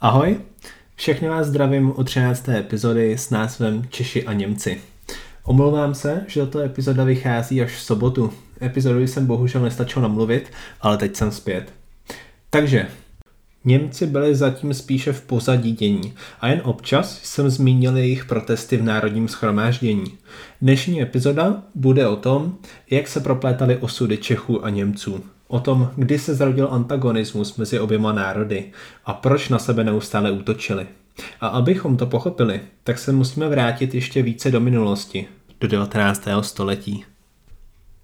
Ahoj, všechny vás zdravím u 13. epizody s názvem Češi a Němci. Omlouvám se, že tato epizoda vychází až v sobotu. Epizodu jsem bohužel nestačil namluvit, ale teď jsem zpět. Takže, Němci byli zatím spíše v pozadí dění a jen občas jsem zmínil jejich protesty v národním schromáždění. Dnešní epizoda bude o tom, jak se proplétaly osudy Čechů a Němců. O tom, kdy se zrodil antagonismus mezi oběma národy a proč na sebe neustále útočili. A abychom to pochopili, tak se musíme vrátit ještě více do minulosti, do 19. století.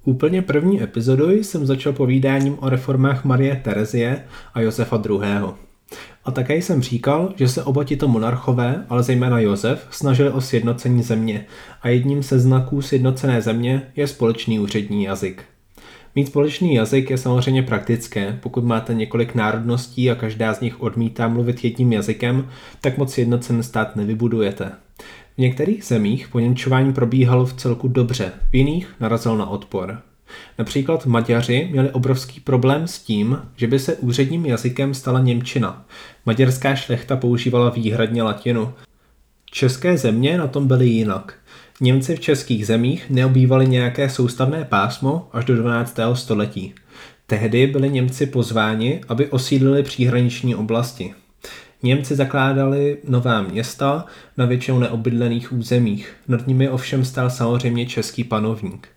Úplně první epizodu jsem začal povídáním o reformách Marie Terezie a Josefa II. A také jsem říkal, že se oba tito monarchové, ale zejména Josef, snažili o sjednocení země a jedním se znaků sjednocené země je společný úřední jazyk. Mít společný jazyk je samozřejmě praktické. Pokud máte několik národností a každá z nich odmítá mluvit jedním jazykem, tak moc jednocen stát nevybudujete. V některých zemích poněmčování probíhalo v celku dobře, v jiných narazil na odpor. Například Maďaři měli obrovský problém s tím, že by se úředním jazykem stala Němčina. Maďarská šlechta používala výhradně latinu. České země na tom byly jinak. Němci v českých zemích neobývali nějaké soustavné pásmo až do 12. století. Tehdy byli Němci pozváni, aby osídlili příhraniční oblasti. Němci zakládali nová města na většinou neobydlených územích. Nad nimi ovšem stál samozřejmě český panovník.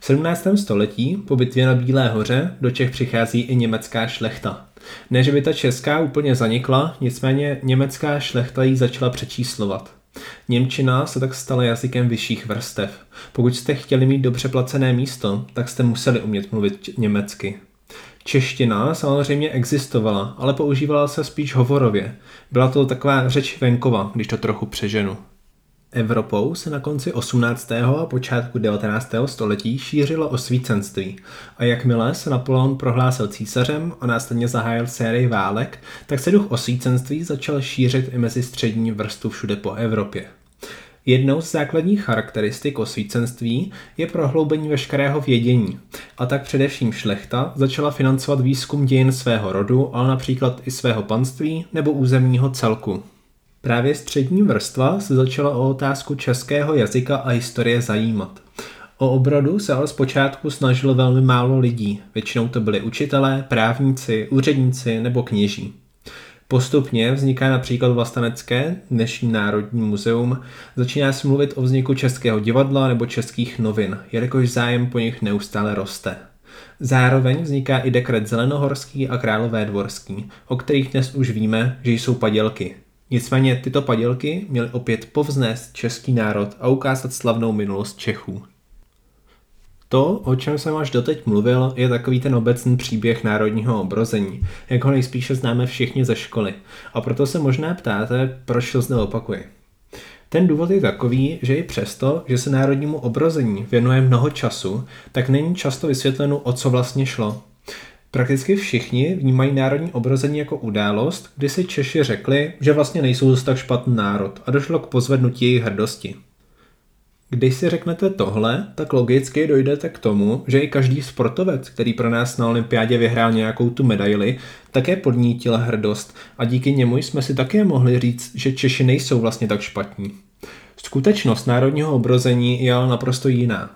V 17. století po bitvě na Bílé hoře do Čech přichází i německá šlechta. Ne, že by ta česká úplně zanikla, nicméně německá šlechta ji začala přečíslovat. Němčina se tak stala jazykem vyšších vrstev. Pokud jste chtěli mít dobře placené místo, tak jste museli umět mluvit německy. Čeština samozřejmě existovala, ale používala se spíš hovorově. Byla to taková řeč venkova, když to trochu přeženu. Evropou se na konci 18. a počátku 19. století šířilo osvícenství a jakmile se Napoleon prohlásil císařem a následně zahájil sérii válek, tak se duch osvícenství začal šířit i mezi střední vrstvu všude po Evropě. Jednou z základních charakteristik osvícenství je prohloubení veškerého vědění, a tak především šlechta začala financovat výzkum dějin svého rodu, ale například i svého panství nebo územního celku. Právě střední vrstva se začala o otázku českého jazyka a historie zajímat. O obrodu se ale zpočátku snažilo velmi málo lidí, většinou to byli učitelé, právníci, úředníci nebo kněží. Postupně vzniká například Vlastanecké, dnešní Národní muzeum, začíná se mluvit o vzniku českého divadla nebo českých novin, jelikož zájem po nich neustále roste. Zároveň vzniká i dekret Zelenohorský a Králové dvorský, o kterých dnes už víme, že jsou padělky, Nicméně tyto padělky měly opět povznést český národ a ukázat slavnou minulost Čechů. To, o čem jsem až doteď mluvil, je takový ten obecný příběh národního obrození, jak ho nejspíše známe všichni ze školy. A proto se možná ptáte, proč to zde opakuji. Ten důvod je takový, že i přesto, že se národnímu obrození věnuje mnoho času, tak není často vysvětleno, o co vlastně šlo. Prakticky všichni vnímají národní obrození jako událost, kdy si Češi řekli, že vlastně nejsou dost tak špatný národ a došlo k pozvednutí jejich hrdosti. Když si řeknete tohle, tak logicky dojdete k tomu, že i každý sportovec, který pro nás na olympiádě vyhrál nějakou tu medaili, také podnítil hrdost a díky němu jsme si také mohli říct, že Češi nejsou vlastně tak špatní. Skutečnost národního obrození je ale naprosto jiná.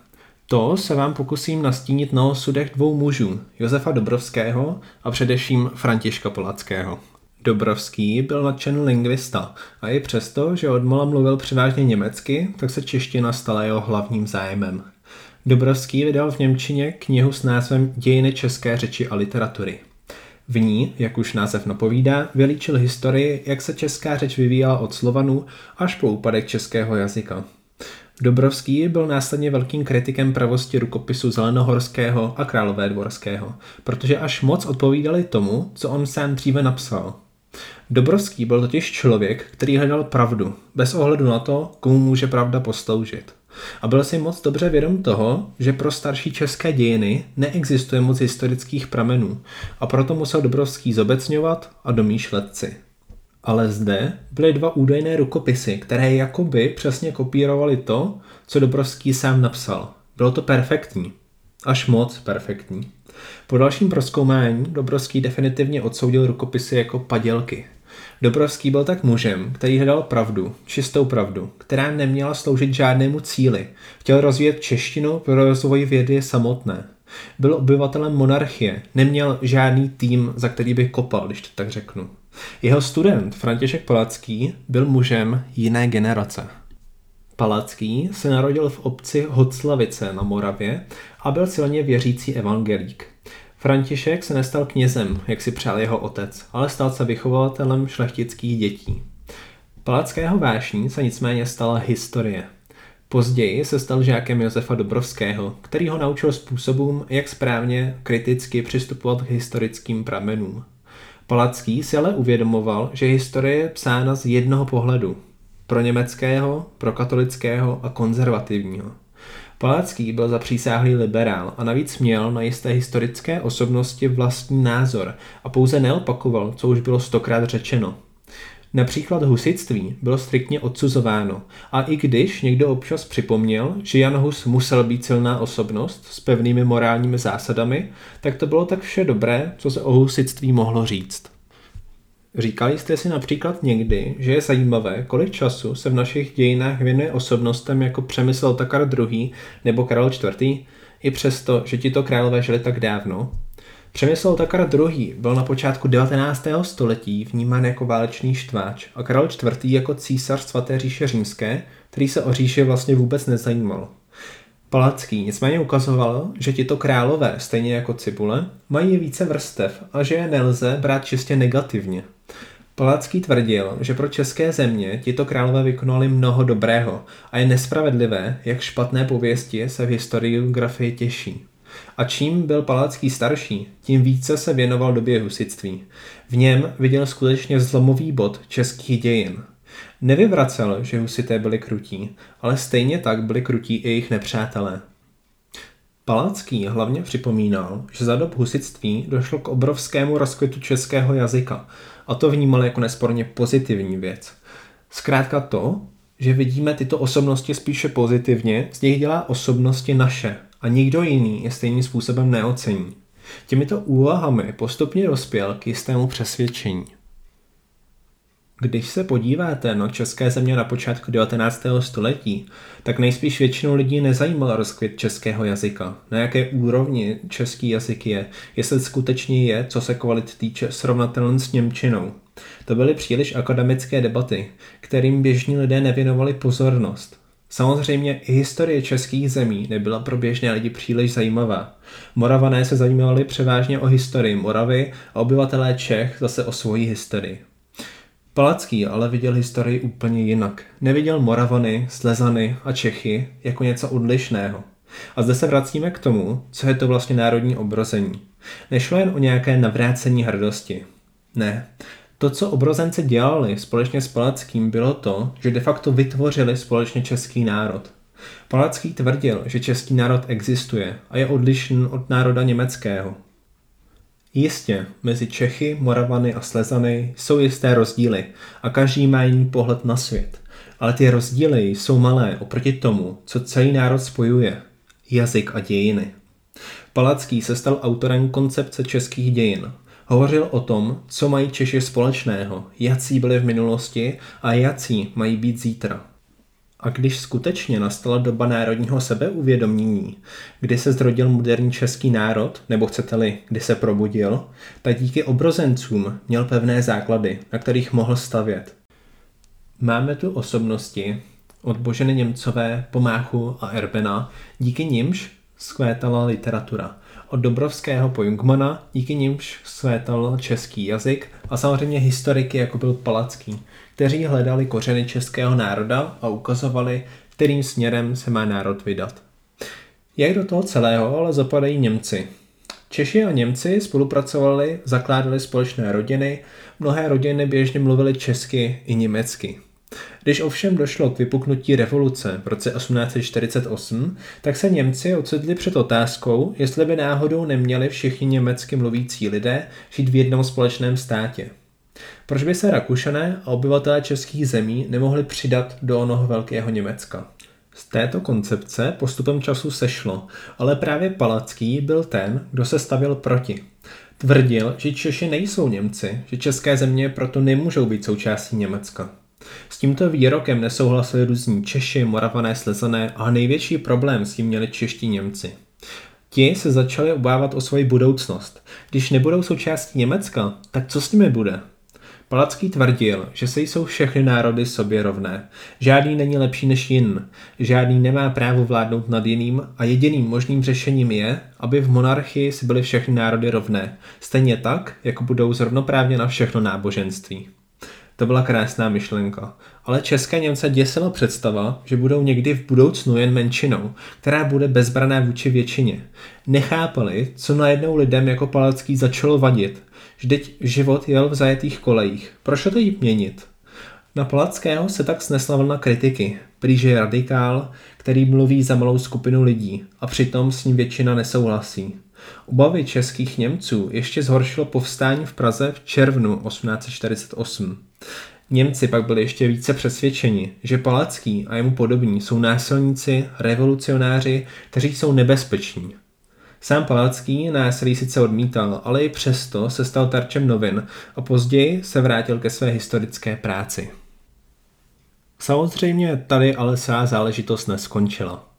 To se vám pokusím nastínit na osudech dvou mužů, Josefa Dobrovského a především Františka Polackého. Dobrovský byl nadšený lingvista a i přesto, že odmola mluvil převážně německy, tak se čeština stala jeho hlavním zájmem. Dobrovský vydal v Němčině knihu s názvem Dějiny české řeči a literatury. V ní, jak už název napovídá, vylíčil historii, jak se česká řeč vyvíjela od Slovanů až po úpadek českého jazyka. Dobrovský byl následně velkým kritikem pravosti rukopisu Zelenohorského a Králové dvorského, protože až moc odpovídali tomu, co on sám dříve napsal. Dobrovský byl totiž člověk, který hledal pravdu, bez ohledu na to, komu může pravda posloužit. A byl si moc dobře vědom toho, že pro starší české dějiny neexistuje moc historických pramenů a proto musel Dobrovský zobecňovat a domýšlet si. Ale zde byly dva údajné rukopisy, které jakoby přesně kopírovaly to, co Dobrovský sám napsal. Bylo to perfektní. Až moc perfektní. Po dalším proskoumání Dobrovský definitivně odsoudil rukopisy jako padělky. Dobrovský byl tak mužem, který hledal pravdu, čistou pravdu, která neměla sloužit žádnému cíli. Chtěl rozvíjet češtinu pro rozvoj vědy samotné. Byl obyvatelem monarchie, neměl žádný tým, za který by kopal, když to tak řeknu. Jeho student František Palacký byl mužem jiné generace. Palacký se narodil v obci Hoclavice na Moravě a byl silně věřící evangelík. František se nestal knězem, jak si přál jeho otec, ale stal se vychovatelem šlechtických dětí. Palackého vášní se nicméně stala historie. Později se stal žákem Josefa Dobrovského, který ho naučil způsobům, jak správně kriticky přistupovat k historickým pramenům. Palacký si ale uvědomoval, že historie je psána z jednoho pohledu. Pro německého, pro katolického a konzervativního. Palacký byl zapřísáhlý liberál a navíc měl na jisté historické osobnosti vlastní názor a pouze neopakoval, co už bylo stokrát řečeno. Například husitství bylo striktně odsuzováno a i když někdo občas připomněl, že Jan Hus musel být silná osobnost s pevnými morálními zásadami, tak to bylo tak vše dobré, co se o husitství mohlo říct. Říkali jste si například někdy, že je zajímavé, kolik času se v našich dějinách věnuje osobnostem jako Přemysl Takar II. nebo Karel IV., i přesto, že tito králové žili tak dávno? Přemysl Takar II. byl na počátku 19. století vnímán jako válečný štváč a Karel IV. jako císař svaté říše římské, který se o říše vlastně vůbec nezajímal. Palacký nicméně ukazoval, že tito králové, stejně jako cibule, mají více vrstev a že je nelze brát čistě negativně. Palacký tvrdil, že pro české země tito králové vykonali mnoho dobrého a je nespravedlivé, jak špatné pověsti se v historiografii těší. A čím byl Palacký starší, tím více se věnoval době husitství. V něm viděl skutečně zlomový bod českých dějin. Nevyvracel, že husité byli krutí, ale stejně tak byli krutí i jejich nepřátelé. Palacký hlavně připomínal, že za dob husitství došlo k obrovskému rozkvětu českého jazyka a to vnímal jako nesporně pozitivní věc. Zkrátka to, že vidíme tyto osobnosti spíše pozitivně, z nich dělá osobnosti naše a nikdo jiný je stejným způsobem neocení. Těmito úvahami postupně dospěl k jistému přesvědčení. Když se podíváte na české země na počátku 19. století, tak nejspíš většinu lidí nezajímal rozkvět českého jazyka. Na jaké úrovni český jazyk je, jestli skutečně je, co se kvalit týče, srovnatelný s Němčinou. To byly příliš akademické debaty, kterým běžní lidé nevěnovali pozornost. Samozřejmě i historie českých zemí nebyla pro běžné lidi příliš zajímavá. Moravané se zajímali převážně o historii Moravy a obyvatelé Čech zase o svoji historii. Palacký ale viděl historii úplně jinak. Neviděl Moravany, Slezany a Čechy jako něco odlišného. A zde se vracíme k tomu, co je to vlastně národní obrození. Nešlo jen o nějaké navrácení hrdosti. Ne. To, co obrozenci dělali společně s Palackým, bylo to, že de facto vytvořili společně český národ. Palacký tvrdil, že český národ existuje a je odlišný od národa německého. Jistě, mezi Čechy, Moravany a Slezany jsou jisté rozdíly a každý má jiný pohled na svět. Ale ty rozdíly jsou malé oproti tomu, co celý národ spojuje. Jazyk a dějiny. Palacký se stal autorem koncepce českých dějin. Hovořil o tom, co mají Češi společného, jací byli v minulosti a jací mají být zítra. A když skutečně nastala doba národního sebeuvědomění, kdy se zrodil moderní český národ, nebo chcete-li, kdy se probudil, tak díky obrozencům měl pevné základy, na kterých mohl stavět. Máme tu osobnosti od Boženy Němcové, Pomáchu a Erbena, díky nimž skvétala literatura. Od Dobrovského po Jungmana, díky nimž skvétal český jazyk a samozřejmě historiky, jako byl Palacký kteří hledali kořeny českého národa a ukazovali, kterým směrem se má národ vydat. Jak do toho celého ale zapadají Němci. Češi a Němci spolupracovali, zakládali společné rodiny, mnohé rodiny běžně mluvily česky i německy. Když ovšem došlo k vypuknutí revoluce v roce 1848, tak se Němci ocitli před otázkou, jestli by náhodou neměli všichni německy mluvící lidé žít v jednom společném státě. Proč by se Rakušané a obyvatelé českých zemí nemohli přidat do onoho velkého Německa? Z této koncepce postupem času sešlo, ale právě Palacký byl ten, kdo se stavil proti. Tvrdil, že Češi nejsou Němci, že české země proto nemůžou být součástí Německa. S tímto výrokem nesouhlasili různí Češi, Moravané, Slezané a největší problém s tím měli čeští Němci. Ti se začali obávat o svoji budoucnost. Když nebudou součástí Německa, tak co s nimi bude? Palacký tvrdil, že se jsou všechny národy sobě rovné. Žádný není lepší než jin, žádný nemá právo vládnout nad jiným a jediným možným řešením je, aby v monarchii si byly všechny národy rovné, stejně tak, jako budou zrovnoprávně na všechno náboženství. To byla krásná myšlenka. Ale české Němce děsila představa, že budou někdy v budoucnu jen menšinou, která bude bezbraná vůči většině. Nechápali, co najednou lidem jako Palacký začalo vadit. Vždyť život jel v zajetých kolejích. Proč to teď měnit? Na Palackého se tak snesla vlna kritiky. Prý, je radikál, který mluví za malou skupinu lidí a přitom s ním většina nesouhlasí. Obavy českých Němců ještě zhoršilo povstání v Praze v červnu 1848. Němci pak byli ještě více přesvědčeni, že Palacký a jemu podobní jsou násilníci, revolucionáři, kteří jsou nebezpeční. Sám Palacký násilí sice odmítal, ale i přesto se stal tarčem novin a později se vrátil ke své historické práci. Samozřejmě tady ale celá záležitost neskončila.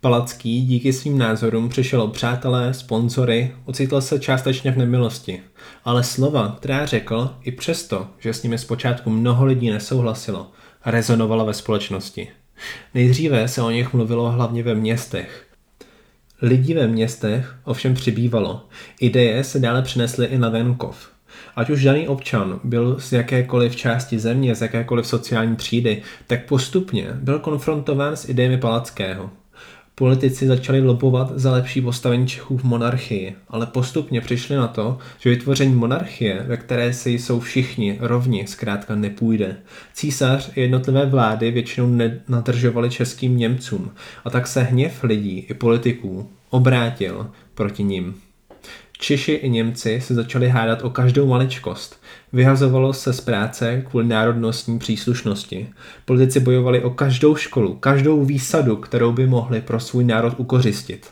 Palacký díky svým názorům přišel o přátelé, sponzory, ocitl se částečně v nemilosti. Ale slova, která řekl, i přesto, že s nimi zpočátku mnoho lidí nesouhlasilo, rezonovala ve společnosti. Nejdříve se o nich mluvilo hlavně ve městech. Lidí ve městech ovšem přibývalo. Ideje se dále přinesly i na venkov. Ať už daný občan byl z jakékoliv části země, z jakékoliv sociální třídy, tak postupně byl konfrontován s idejemi Palackého. Politici začali lobovat za lepší postavení Čechů v monarchii, ale postupně přišli na to, že vytvoření monarchie, ve které si jsou všichni rovni, zkrátka nepůjde. Císař i jednotlivé vlády většinou nenadržovali českým Němcům a tak se hněv lidí i politiků obrátil proti ním. Češi i Němci se začali hádat o každou maličkost. Vyhazovalo se z práce kvůli národnostní příslušnosti. Politici bojovali o každou školu, každou výsadu, kterou by mohli pro svůj národ ukořistit.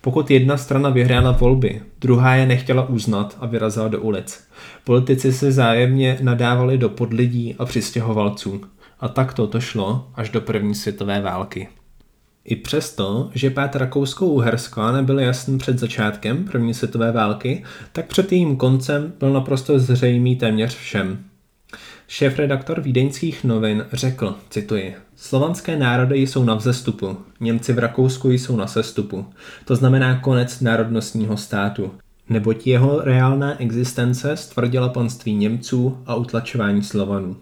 Pokud jedna strana vyhrála volby, druhá je nechtěla uznat a vyrazila do ulic. Politici se zájemně nadávali do podlidí a přistěhovalců. A takto to šlo až do první světové války. I přesto, že pád Rakousko-Uherska nebyl jasný před začátkem první světové války, tak před jejím koncem byl naprosto zřejmý téměř všem. Šéf-redaktor vídeňských novin řekl, cituji, Slovanské národy jsou na vzestupu, Němci v Rakousku jsou na sestupu. To znamená konec národnostního státu. Neboť jeho reálná existence stvrdila panství Němců a utlačování Slovanů.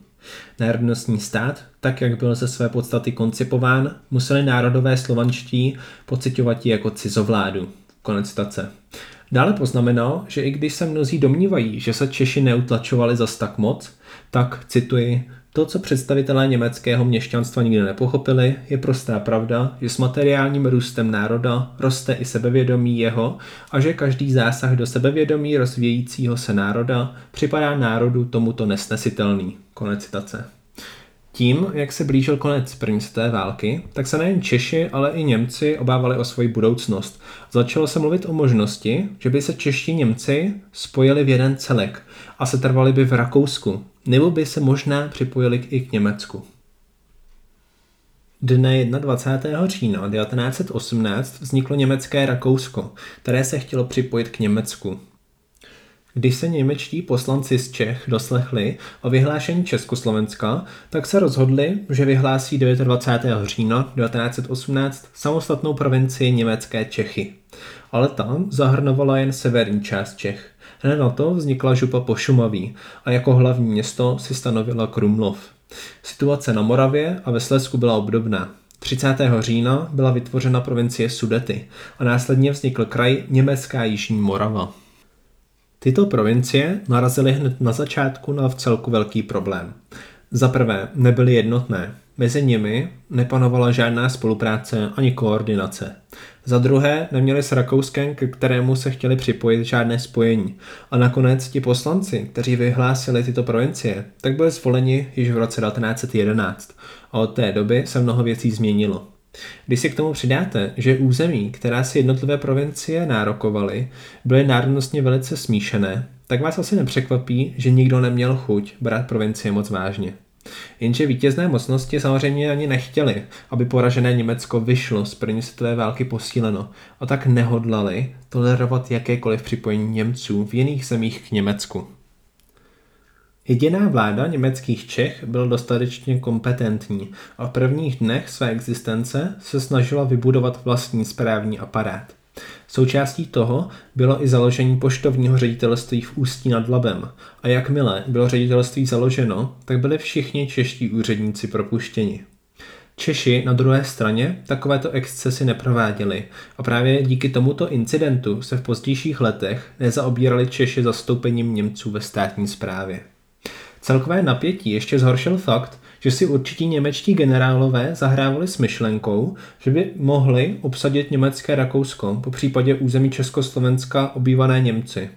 Národnostní stát, tak jak byl ze své podstaty koncipován, museli národové slovanští pocitovat jako cizovládu. Konec stace. Dále poznamenal, že i když se mnozí domnívají, že se Češi neutlačovali zas tak moc, tak, cituji, to, co představitelé německého měšťanstva nikdy nepochopili, je prostá pravda, že s materiálním růstem národa roste i sebevědomí jeho a že každý zásah do sebevědomí rozvíjejícího se národa připadá národu tomuto nesnesitelný. Konec citace. Tím, jak se blížil konec první světové války, tak se nejen Češi, ale i Němci obávali o svoji budoucnost. Začalo se mluvit o možnosti, že by se čeští Němci spojili v jeden celek a se trvali by v Rakousku, nebo by se možná připojili i k Německu. Dne 21. října 1918 vzniklo německé Rakousko, které se chtělo připojit k Německu. Když se němečtí poslanci z Čech doslechli o vyhlášení Československa, tak se rozhodli, že vyhlásí 29. října 1918 samostatnou provincii německé Čechy. Ale tam zahrnovala jen severní část Čech. Hned na to vznikla župa po Šumaví a jako hlavní město si stanovila Krumlov. Situace na Moravě a ve Slezsku byla obdobná. 30. října byla vytvořena provincie Sudety a následně vznikl kraj Německá Jižní Morava. Tyto provincie narazily hned na začátku na vcelku velký problém. Za prvé, nebyly jednotné. Mezi nimi nepanovala žádná spolupráce ani koordinace. Za druhé, neměli s Rakouskem, k kterému se chtěli připojit žádné spojení. A nakonec ti poslanci, kteří vyhlásili tyto provincie, tak byli zvoleni již v roce 1911. A od té doby se mnoho věcí změnilo. Když si k tomu přidáte, že území, která si jednotlivé provincie nárokovaly, byly národnostně velice smíšené, tak vás asi nepřekvapí, že nikdo neměl chuť brát provincie moc vážně. Jenže vítězné mocnosti samozřejmě ani nechtěli, aby poražené Německo vyšlo z první světové války posíleno a tak nehodlali tolerovat jakékoliv připojení Němců v jiných zemích k Německu. Jediná vláda německých Čech byla dostatečně kompetentní a v prvních dnech své existence se snažila vybudovat vlastní správní aparát. Součástí toho bylo i založení poštovního ředitelství v Ústí nad Labem a jakmile bylo ředitelství založeno, tak byli všichni čeští úředníci propuštěni. Češi na druhé straně takovéto excesy neprováděli a právě díky tomuto incidentu se v pozdějších letech nezaobírali Češi zastoupením Němců ve státní správě. Celkové napětí ještě zhoršil fakt, že si určití němečtí generálové zahrávali s myšlenkou, že by mohli obsadit německé Rakousko, po případě území Československa obývané Němci.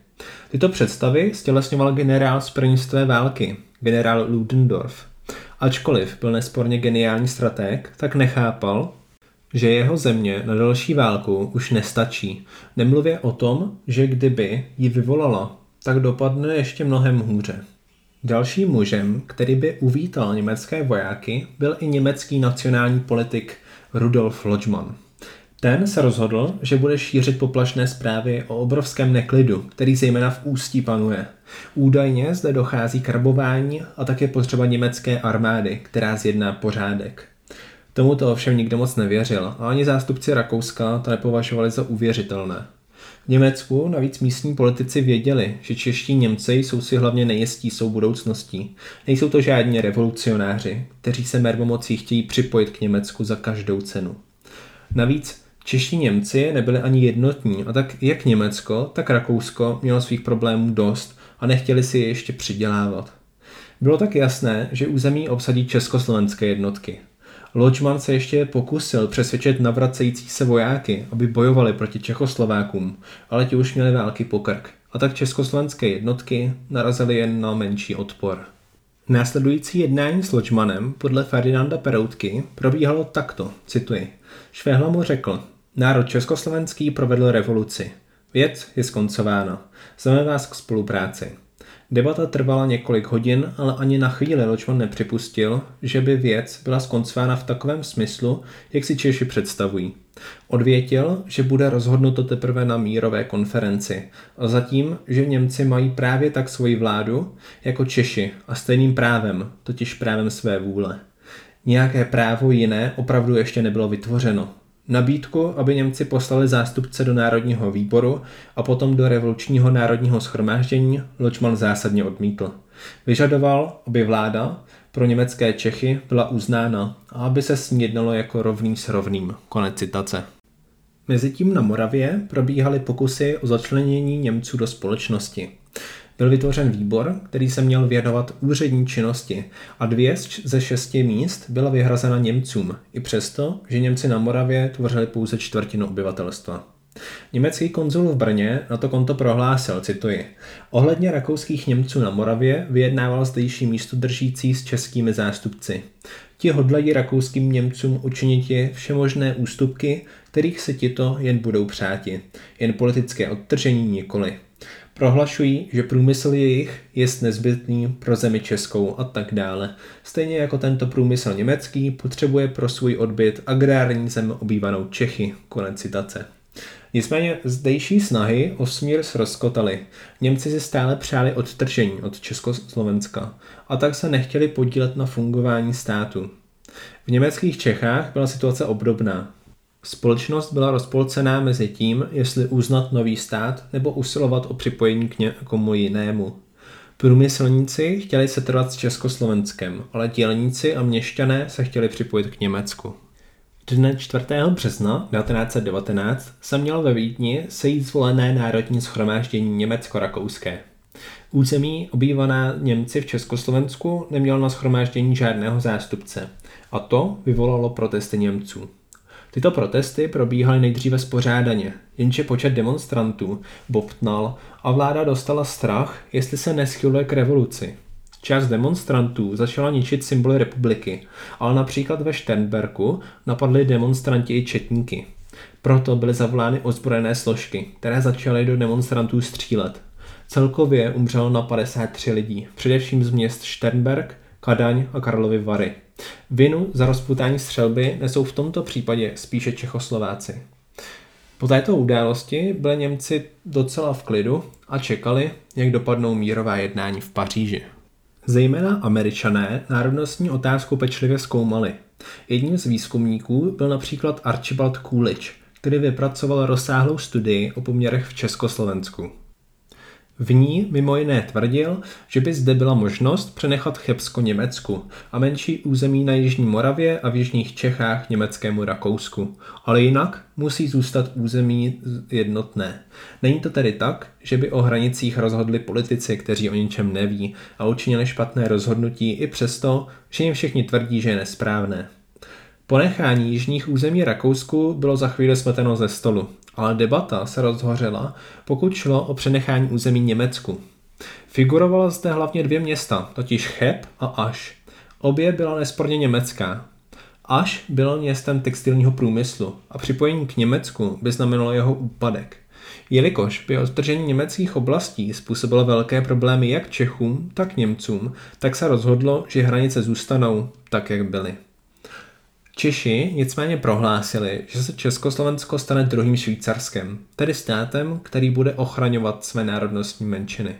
Tyto představy stělesňoval generál z první světové války, generál Ludendorff. Ačkoliv byl nesporně geniální strateg, tak nechápal, že jeho země na další válku už nestačí. Nemluvě o tom, že kdyby ji vyvolala, tak dopadne ještě mnohem hůře. Dalším mužem, který by uvítal německé vojáky, byl i německý nacionální politik Rudolf Lodžman. Ten se rozhodl, že bude šířit poplašné zprávy o obrovském neklidu, který zejména v ústí panuje. Údajně zde dochází k rabování a také potřeba německé armády, která zjedná pořádek. Tomu to ovšem nikdo moc nevěřil a ani zástupci Rakouska to nepovažovali za uvěřitelné. V Německu navíc místní politici věděli, že čeští Němci jsou si hlavně nejistí svou budoucností. Nejsou to žádní revolucionáři, kteří se mermomocí chtějí připojit k Německu za každou cenu. Navíc čeští Němci nebyli ani jednotní a tak jak Německo, tak Rakousko mělo svých problémů dost a nechtěli si je ještě přidělávat. Bylo tak jasné, že území obsadí československé jednotky. Ločman se ještě pokusil přesvědčit navracející se vojáky, aby bojovali proti Čechoslovákům, ale ti už měli války po krk. A tak československé jednotky narazily jen na menší odpor. Následující jednání s Ločmanem podle Ferdinanda Peroutky probíhalo takto, cituji. Švehla mu řekl, národ československý provedl revoluci. Věc je skoncována. Zveme vás k spolupráci. Debata trvala několik hodin, ale ani na chvíli Ločman nepřipustil, že by věc byla skoncována v takovém smyslu, jak si Češi představují. Odvětil, že bude rozhodnuto teprve na mírové konferenci a zatím, že Němci mají právě tak svoji vládu jako Češi a stejným právem, totiž právem své vůle. Nějaké právo jiné opravdu ještě nebylo vytvořeno. Nabídku, aby Němci poslali zástupce do Národního výboru a potom do revolučního národního schromáždění, Ločman zásadně odmítl. Vyžadoval, aby vláda pro německé Čechy byla uznána a aby se s ní jednalo jako rovný s rovným. Konec citace. Mezitím na Moravě probíhaly pokusy o začlenění Němců do společnosti. Byl vytvořen výbor, který se měl věnovat úřední činnosti a dvě ze šesti míst byla vyhrazena Němcům, i přesto, že Němci na Moravě tvořili pouze čtvrtinu obyvatelstva. Německý konzul v Brně na to konto prohlásil, cituji, ohledně rakouských Němců na Moravě vyjednával zdejší místo držící s českými zástupci. Ti hodlají rakouským Němcům učinit všemožné ústupky, kterých se tito jen budou přáti, jen politické odtržení nikoli. Prohlašují, že průmysl jejich je nezbytný pro zemi českou a tak dále. Stejně jako tento průmysl německý potřebuje pro svůj odbyt agrární zem obývanou Čechy. Konec citace. Nicméně zdejší snahy o smír rozkotali. Němci si stále přáli odtržení od Československa a tak se nechtěli podílet na fungování státu. V německých Čechách byla situace obdobná. Společnost byla rozpolcená mezi tím, jestli uznat nový stát nebo usilovat o připojení k někomu jinému. Průmyslníci chtěli se trvat s Československem, ale dělníci a měšťané se chtěli připojit k Německu. Dne 4. března 1919 se mělo ve Vídni sejít zvolené národní schromáždění německo-rakouské. Území obývaná Němci v Československu nemělo na schromáždění žádného zástupce a to vyvolalo protesty Němců. Tyto protesty probíhaly nejdříve spořádaně, jenže počet demonstrantů bobtnal a vláda dostala strach, jestli se neschyluje k revoluci. Část demonstrantů začala ničit symboly republiky, ale například ve Sternberku napadli demonstranti i četníky. Proto byly zavolány ozbrojené složky, které začaly do demonstrantů střílet. Celkově umřelo na 53 lidí, především z měst Sternberg, Kadaň a Karlovy Vary. Vinu za rozputání střelby nesou v tomto případě spíše Čechoslováci. Po této události byli Němci docela v klidu a čekali, jak dopadnou mírová jednání v Paříži. Zejména američané národnostní otázku pečlivě zkoumali. Jedním z výzkumníků byl například Archibald Coolidge, který vypracoval rozsáhlou studii o poměrech v Československu. V ní mimo jiné tvrdil, že by zde byla možnost přenechat Chebsko Německu a menší území na Jižní Moravě a v Jižních Čechách německému Rakousku. Ale jinak musí zůstat území jednotné. Není to tedy tak, že by o hranicích rozhodli politici, kteří o ničem neví a učinili špatné rozhodnutí i přesto, že jim všichni tvrdí, že je nesprávné. Ponechání jižních území Rakousku bylo za chvíli smeteno ze stolu, ale debata se rozhořela, pokud šlo o přenechání území Německu. Figurovala zde hlavně dvě města, totiž Cheb a Aš. Obě byla nesporně německá. Aš bylo městem textilního průmyslu a připojení k Německu by znamenalo jeho úpadek. Jelikož by odtržení německých oblastí způsobilo velké problémy jak Čechům, tak Němcům, tak se rozhodlo, že hranice zůstanou tak, jak byly. Češi nicméně prohlásili, že se Československo stane druhým Švýcarskem, tedy státem, který bude ochraňovat své národnostní menšiny.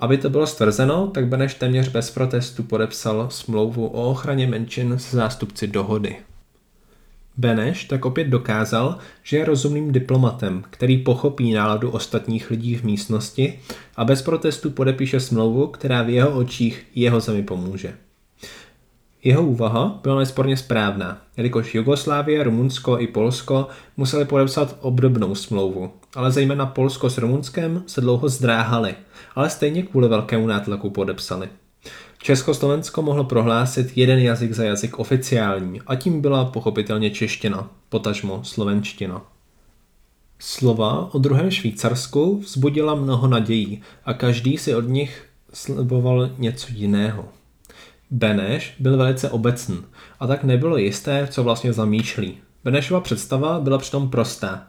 Aby to bylo stvrzeno, tak Beneš téměř bez protestu podepsal smlouvu o ochraně menšin se zástupci dohody. Beneš tak opět dokázal, že je rozumným diplomatem, který pochopí náladu ostatních lidí v místnosti a bez protestu podepíše smlouvu, která v jeho očích jeho zemi pomůže. Jeho úvaha byla nesporně správná, jelikož Jugoslávie, Rumunsko i Polsko museli podepsat obdobnou smlouvu, ale zejména Polsko s Rumunskem se dlouho zdráhali, ale stejně kvůli velkému nátlaku podepsali. Československo mohlo prohlásit jeden jazyk za jazyk oficiální a tím byla pochopitelně čeština, potažmo slovenština. Slova o druhém Švýcarsku vzbudila mnoho nadějí a každý si od nich sliboval něco jiného. Beneš byl velice obecný a tak nebylo jisté, co vlastně zamýšlí. Benešova představa byla přitom prostá.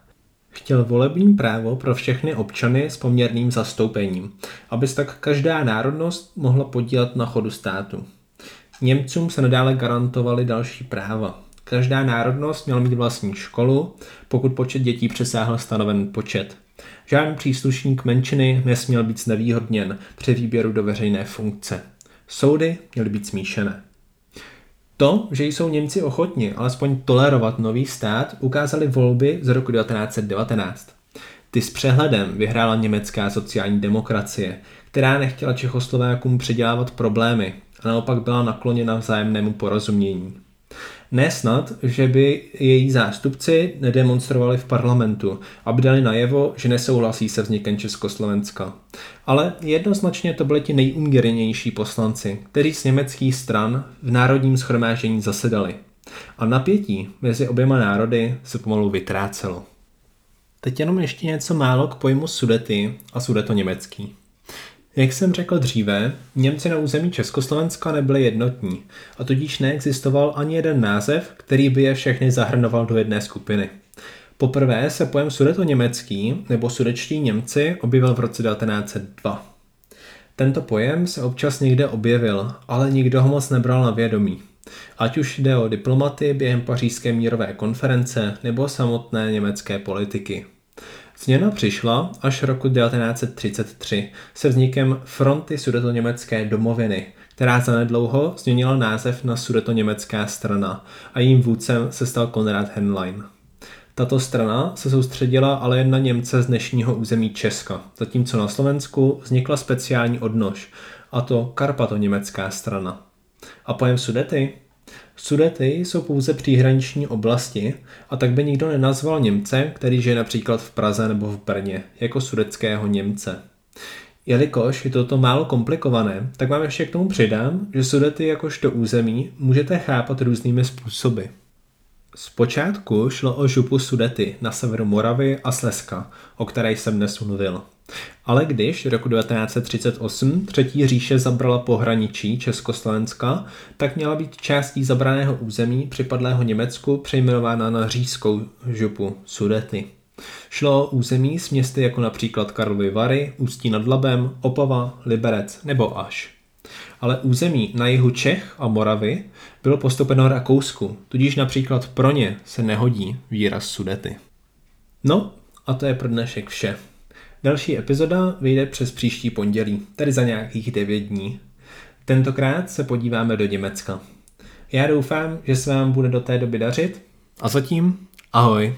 Chtěl volební právo pro všechny občany s poměrným zastoupením, aby se tak každá národnost mohla podílet na chodu státu. Němcům se nadále garantovaly další práva. Každá národnost měla mít vlastní školu, pokud počet dětí přesáhl stanoven počet. Žádný příslušník menšiny nesměl být znevýhodněn při výběru do veřejné funkce. Soudy měly být smíšené. To, že jsou Němci ochotni alespoň tolerovat nový stát, ukázaly volby z roku 1919. Ty s přehledem vyhrála německá sociální demokracie, která nechtěla Čechoslovákům předělávat problémy a naopak byla nakloněna vzájemnému porozumění. Nesnad, že by její zástupci nedemonstrovali v parlamentu, aby dali najevo, že nesouhlasí se vznikem Československa. Ale jednoznačně to byli ti nejumírněnější poslanci, kteří z německých stran v národním schromáždění zasedali. A napětí mezi oběma národy se pomalu vytrácelo. Teď jenom ještě něco málo k pojmu sudety a sudeto německý. Jak jsem řekl dříve, Němci na území Československa nebyli jednotní a tudíž neexistoval ani jeden název, který by je všechny zahrnoval do jedné skupiny. Poprvé se pojem sudeto-německý nebo sudečtí Němci objevil v roce 1902. Tento pojem se občas někde objevil, ale nikdo ho moc nebral na vědomí. Ať už jde o diplomaty během pařížské mírové konference nebo samotné německé politiky. Změna přišla až roku 1933 se vznikem Fronty sudetoněmecké domoviny, která zanedlouho změnila název na sudetoněmecká strana a jím vůdcem se stal Konrad Henlein. Tato strana se soustředila ale jen na Němce z dnešního území Česka, zatímco na Slovensku vznikla speciální odnož, a to Karpato-německá strana. A pojem Sudety Sudety jsou pouze příhraniční oblasti a tak by nikdo nenazval Němce, který žije například v Praze nebo v Brně, jako sudeckého Němce. Jelikož je toto málo komplikované, tak vám ještě k tomu přidám, že Sudety jakožto území můžete chápat různými způsoby. Zpočátku šlo o župu Sudety na severu Moravy a Slezska, o které jsem dnes mluvil. Ale když roku 1938 Třetí říše zabrala pohraničí Československa, tak měla být částí zabraného území připadlého Německu přejmenována na říjskou župu Sudety. Šlo o území s městy jako například Karlovy Vary, Ústí nad Labem, Opava, Liberec nebo Aš. Ale území na jihu Čech a Moravy bylo postupeno Rakousku, tudíž například pro ně se nehodí výraz Sudety. No, a to je pro dnešek vše. Další epizoda vyjde přes příští pondělí, tedy za nějakých 9 dní. Tentokrát se podíváme do Německa. Já doufám, že se vám bude do té doby dařit a zatím ahoj.